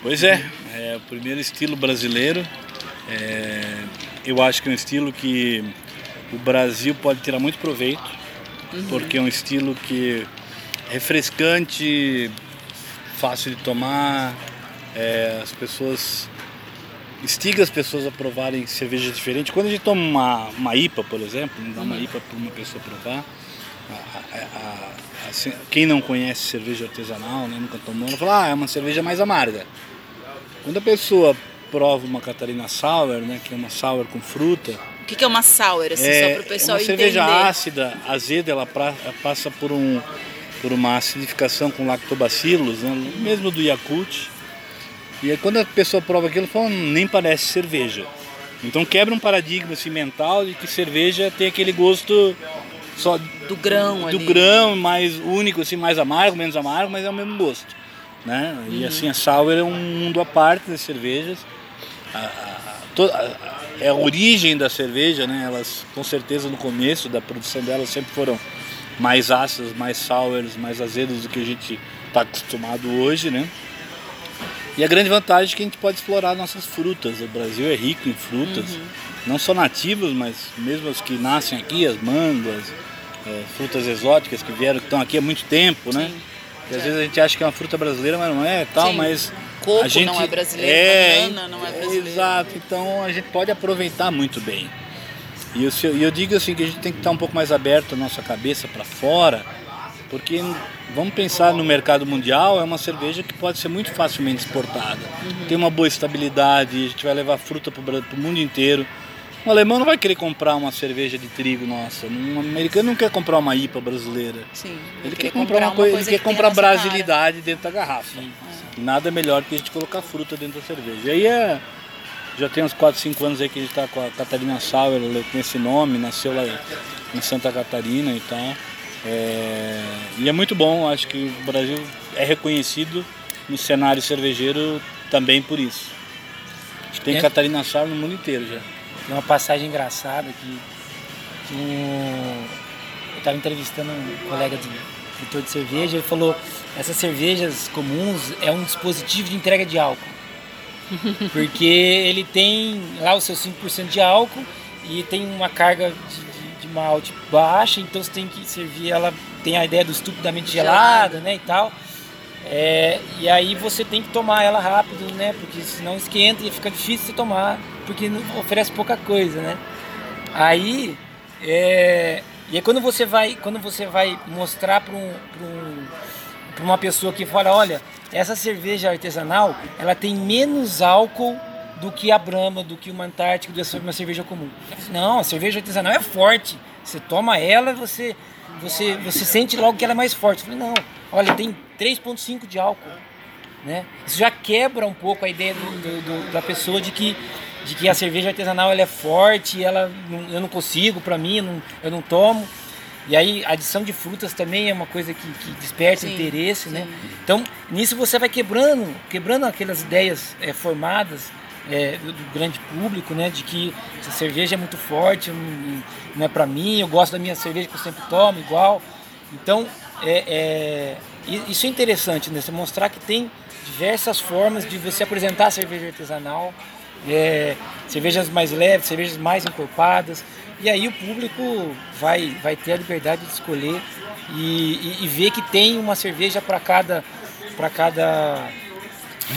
Pois é, é o primeiro estilo brasileiro. É, eu acho que é um estilo que o Brasil pode tirar muito proveito, uhum. porque é um estilo que é refrescante, fácil de tomar, é, as pessoas instiga as pessoas a provarem cervejas diferentes. Quando a gente toma uma, uma IPA, por exemplo, dá uma. IPA para uma pessoa provar, a, a, a, quem não conhece cerveja artesanal, né, nunca tomou, ela fala, ah, é uma cerveja mais amarga. Quando a pessoa prova uma Catarina Sour, né, que é uma sour com fruta. O que, que é uma sour, assim, é, só para o pessoal é uma entender? cerveja ácida, azeda, ela pra, passa por, um, por uma acidificação com lactobacilos, né, mesmo do Yakult e aí quando a pessoa prova aquilo, fala, hum, nem parece cerveja. Então quebra um paradigma assim, mental de que cerveja tem aquele gosto só do grão do ali. grão mais único assim mais amargo menos amargo mas é o mesmo gosto né e uhum. assim a sour é um mundo à parte das cervejas a, a, a, é a origem da cerveja né elas com certeza no começo da produção delas sempre foram mais ácidas mais sours mais azedas do que a gente está acostumado hoje né e a grande vantagem é que a gente pode explorar nossas frutas. O Brasil é rico em frutas, uhum. não só nativas, mas mesmo as que nascem aqui, as mangas, é, frutas exóticas que vieram, que estão aqui há muito tempo, né? E às vezes a gente acha que é uma fruta brasileira, mas não é, tal, Sim. mas Coco a gente não é brasileiro, é, banana não é brasileiro. Exato, então a gente pode aproveitar muito bem. E eu, eu digo assim que a gente tem que estar um pouco mais aberto a nossa cabeça para fora porque vamos pensar no mercado mundial, é uma cerveja que pode ser muito facilmente exportada. Uhum. Tem uma boa estabilidade, a gente vai levar fruta para o mundo inteiro. Um alemão não vai querer comprar uma cerveja de trigo nossa. Um americano não quer comprar uma IPA brasileira. Sim, ele quer comprar uma coisa, ele quer comprar brasilidade cara. dentro da garrafa. Sim, é. Nada melhor que a gente colocar fruta dentro da cerveja. E aí é, já tem uns 4, 5 anos aí que a gente está com a Catarina Sauer, ela tem esse nome, nasceu lá em Santa Catarina e tal. É, e é muito bom, acho que o Brasil é reconhecido no cenário cervejeiro também por isso. A gente tem é. Catarina Sá no mundo inteiro já. Tem uma passagem engraçada que, que um, eu estava entrevistando um colega de editor de cerveja, ele falou essas cervejas comuns é um dispositivo de entrega de álcool. Porque ele tem lá o seu 5% de álcool e tem uma carga de malte baixa, então você tem que servir ela, tem a ideia do estupidamente gelada, né, e tal. É, e aí você tem que tomar ela rápido, né, porque senão esquenta e fica difícil de tomar, porque oferece pouca coisa, né. Aí, é, e aí quando você vai, quando você vai mostrar para um, um, uma pessoa que fala, olha, essa cerveja artesanal, ela tem menos álcool do que a Brahma, do que uma Antártica, do que uma cerveja comum. Não, a cerveja artesanal é forte. Você toma ela, você você você sente logo que ela é mais forte. Eu falei, não, olha, tem 3,5 de álcool. Né? Isso já quebra um pouco a ideia do, do, do, da pessoa de que, de que a cerveja artesanal ela é forte, ela eu não consigo, para mim, eu não, eu não tomo. E aí, a adição de frutas também é uma coisa que, que desperta sim, interesse, né? sim. né? Então, nisso você vai quebrando, quebrando aquelas ideias é, formadas é, do, grande público, né? De que essa cerveja é muito forte, não, é para mim, eu gosto da minha cerveja que eu sempre tomo igual. Então, é, é, isso é interessante, né? Você mostrar que tem diversas formas de você apresentar a cerveja artesanal, é, cervejas mais leves, cervejas mais encorpadas. E aí o público vai, vai ter a liberdade de escolher e, e, e ver que tem uma cerveja para cada, para cada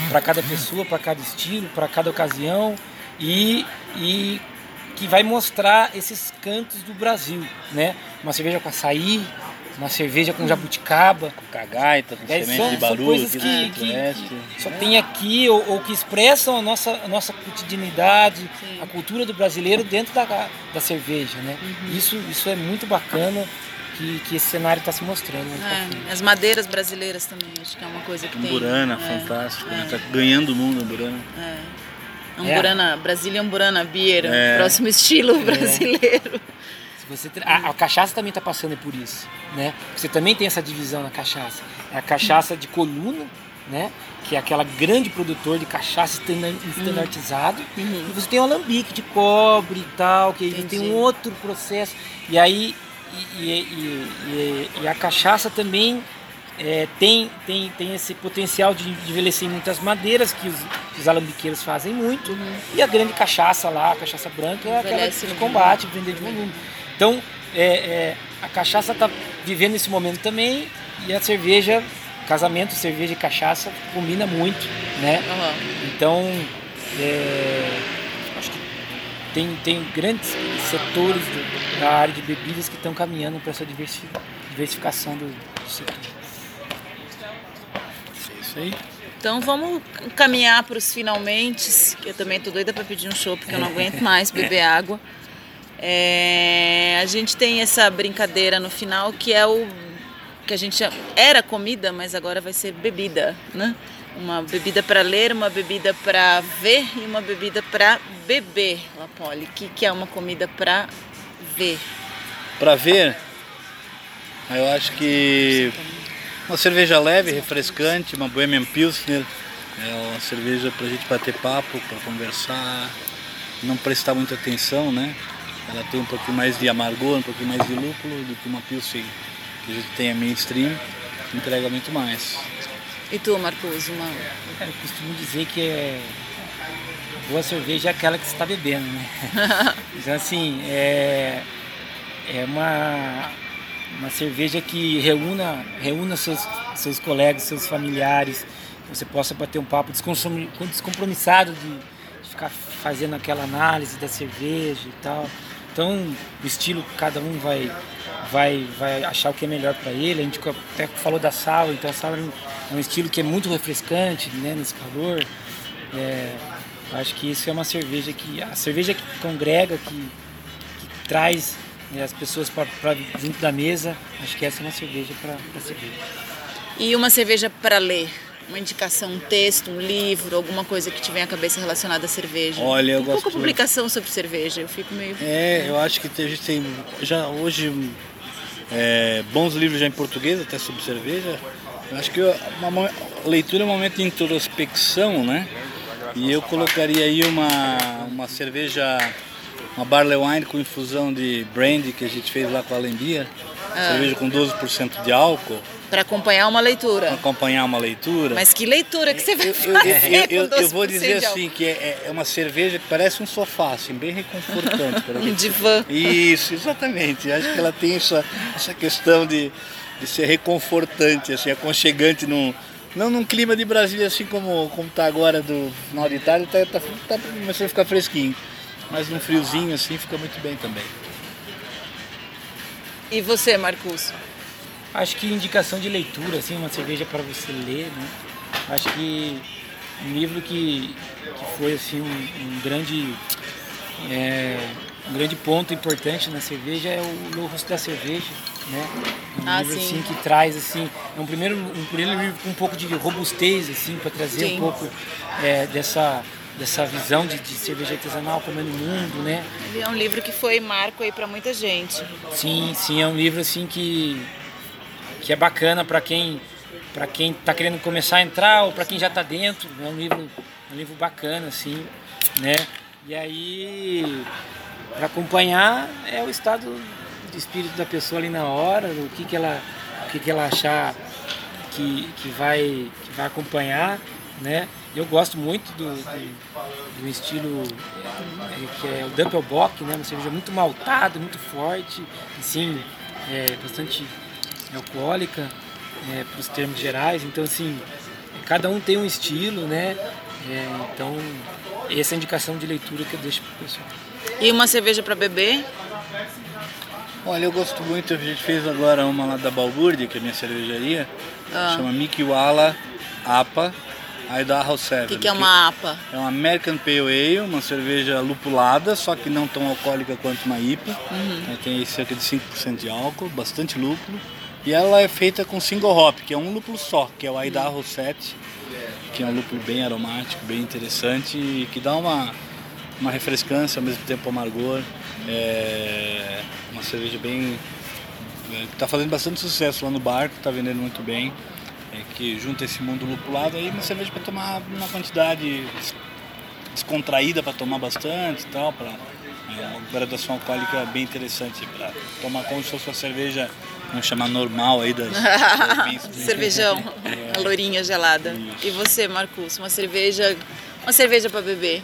para cada pessoa, para cada estilo, para cada ocasião e, e que vai mostrar esses cantos do Brasil, né? Uma cerveja com açaí, uma cerveja com jabuticaba. Com cagaita, com É, semente são, de são barulho, coisas aqui que, que- que só tem aqui ou, ou que expressam a nossa, a nossa cotidianidade, a cultura do brasileiro dentro da, da cerveja, né? Uhum. Isso, isso é muito bacana que, que esse cenário está se mostrando. né. É, as madeiras brasileiras também, acho que é uma coisa que tem. Amburana, é, fantástico. é. Né? Tá ganhando o mundo, Amburana. Amburana, Brasília Amburana Beer, É. próximo estilo brasileiro. Se você tra- a, a cachaça também está passando por isso, né? Você também tem essa divisão na cachaça. É a cachaça de coluna, né? Que é aquela grande produtor de cachaça estanda- estandartizado. Uhum. E você tem o alambique de cobre e tal, que tem um outro processo. E aí e, e- e- e- a cachaça também é, tem, tem, tem esse potencial de envelhecer em muitas madeiras que os, os alambiqueiros fazem muito. E a grande cachaça lá, a cachaça branca, é aquela de combate, vender de volume. Então, é, é, a cachaça está vivendo esse momento também e a cerveja, casamento, cerveja e cachaça combina muito, né? Aham. Então, é, tem, tem grandes setores do- da área de bebidas que estão caminhando para essa diversi- diversificação do, do setor. É isso aí. Então vamos caminhar para os finalmente. que Eu também tô doida para pedir um show porque eu não aguento mais beber água. É, a gente tem essa brincadeira no final que é o que a gente chama- era comida, mas agora vai ser bebida, né? Uma bebida para ler, uma bebida para ver e uma bebida para beber, Lapoli. O que, que é uma comida para ver? Pra ver, eu acho que uma cerveja leve, refrescante, uma Bohemian Pilsner, é uma cerveja pra gente bater papo, pra conversar, não prestar muita atenção, né? Ela tem um pouquinho mais de amargor, um pouquinho mais de lúpulo do que uma Pilsen que a gente tem a mainstream, entrega muito mais. E tu, Marcos, uma Cara, eu costumo dizer que é boa cerveja é aquela que você está bebendo, né? então assim, é, é uma, uma cerveja que reúna, reúna seus, seus colegas, seus familiares, que você possa bater um papo descompromissado de, de ficar fazendo aquela análise da cerveja e tal. Então, o estilo cada um vai, vai, vai achar o que é melhor para ele. A gente até falou da sal, então a sal é um, é um estilo que é muito refrescante né, nesse calor. É, acho que isso é uma cerveja que. A cerveja que congrega, que, que traz né, as pessoas para junto da mesa, acho que essa é uma cerveja para cerveja. E uma cerveja para ler? Uma indicação, um texto, um livro, alguma coisa que te venha à cabeça relacionada à cerveja? Olha, eu Tem pouca gosto- publicação sobre cerveja, eu fico meio... É, eu acho que a gente tem já hoje é, bons livros já em português, até sobre cerveja. Eu acho que uma mo- leitura é um momento de introspecção, né? E eu colocaria aí uma, uma cerveja, uma barley wine com infusão de brandy que a gente fez lá com a Alembia. Cerveja com 12% de álcool, Para acompanhar uma para leitura. acompanhar uma leitura. Mas que leitura que você vai Eu, fazer eu- eu- com eu vou 12% dizer assim que é, é uma cerveja que parece um sofá, assim, bem reconfortante. para Um divã. Isso, exatamente. Acho que ela tem essa, essa questão de, de ser reconfortante, assim, aconchegante, num, não num clima de Brasília assim como como está agora do final de tarde, tá, tá, tá começando a ficar fresquinho. Mas num friozinho assim fica muito bem também. E você, Marcos? Acho que indicação de leitura, assim, uma cerveja para você ler, né? Acho que um livro que, que foi assim um, um grande é, um grande ponto importante na cerveja é o Louros da Cerveja, né? Um Ah, livro sim. assim que traz assim, é um primeiro um primeiro livro com um pouco de robustez assim para trazer Sim. um pouco é, dessa dessa visão de, de cerveja artesanal como é no mundo, né? É um livro que foi marco aí para muita gente. Sim, sim, é um livro assim que que é bacana para quem para quem está querendo começar a entrar ou para quem já está dentro. É um livro um livro bacana assim, né? E aí para acompanhar é o estado de espírito da pessoa ali na hora, o que que ela o que que ela achar que, que vai que vai acompanhar, né? Eu gosto muito do, do, do estilo é, que é o Doppelbock, né? Uma cerveja muito maltada, muito forte, assim, é, bastante alcoólica, para os termos gerais. Então, assim, cada um tem um estilo, né? É, então, essa é a indicação de leitura que eu deixo para o pessoal. E uma cerveja para beber? Olha, eu gosto muito, a gente fez agora uma lá da Balbúrdia, que é a minha cervejaria, Ah. chama Mikiwala APA Idaho 7. O que, que é uma APA? É uma American Pale Ale, uma cerveja lupulada, só que não tão alcoólica quanto uma IPA. Uhum. Tem cerca de 5% de álcool, bastante lúpulo. E ela é feita com single hop, que é um lúpulo só, que é o Idaho 7, que é um lúpulo bem aromático, bem interessante e que dá uma, uma refrescância, ao mesmo tempo amargor. É uma cerveja bem. está fazendo bastante sucesso lá no barco, está vendendo muito bem. É que junta esse mundo lupulado aí, uma cerveja para tomar uma quantidade des- descontraída para tomar bastante e tal, para uma graduação alcoólica bem interessante para tomar como se fosse uma cerveja, vamos chamar normal aí das, das mainstream. Cervejão, É. a lourinha gelada. Isso. E você, Marcos, uma cerveja, uma cerveja para beber?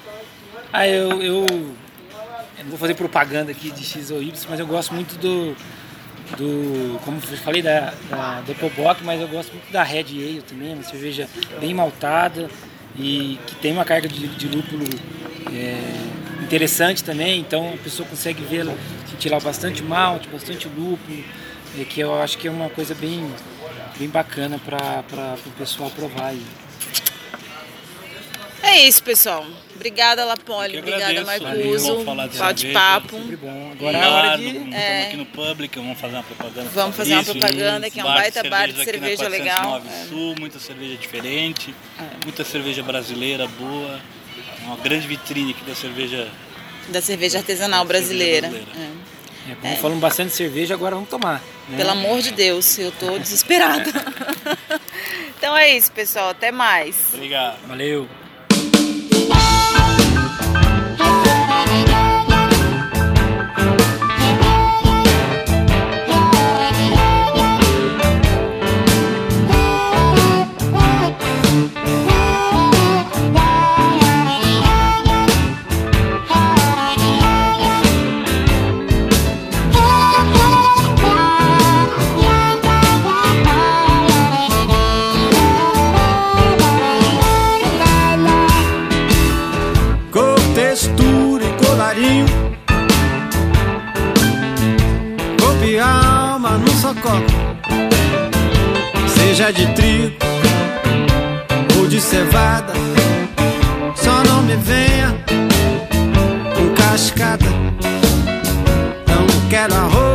Ah, eu, eu, eu não vou fazer propaganda aqui de X ou Y, mas eu gosto muito do, do como eu falei, da, da Doppelbock, mas eu gosto muito da Red Ale também, uma cerveja bem maltada e que tem uma carga de, de lúpulo é, interessante também, então a pessoa consegue ver, sentir lá bastante malte, bastante lúpulo, e que eu acho que é uma coisa bem, bem bacana para o pessoal provar aí. É isso, pessoal. Obrigada, Lapoli. Obrigada. Marcuso. De Bate-papo. Agora é a hora de... estamos É. aqui no Public, vamos fazer uma propaganda. Vamos fazer uma Fabrício. propaganda, que é um Bar de baita bar de cervejas aqui na cerveja legal. 409 É. Sul, muita cerveja diferente, muita cerveja brasileira boa, uma grande vitrine aqui da cerveja. Da cerveja artesanal Da cerveja brasileira. brasileira. É. É, como falamos bastante de cerveja, agora vamos tomar. né? Pelo amor de Deus, eu tô desesperada. então é isso, pessoal. Até mais. Obrigado. Valeu. Seja de trigo ou de cevada, só não me venha com cascata. Não quero arroz.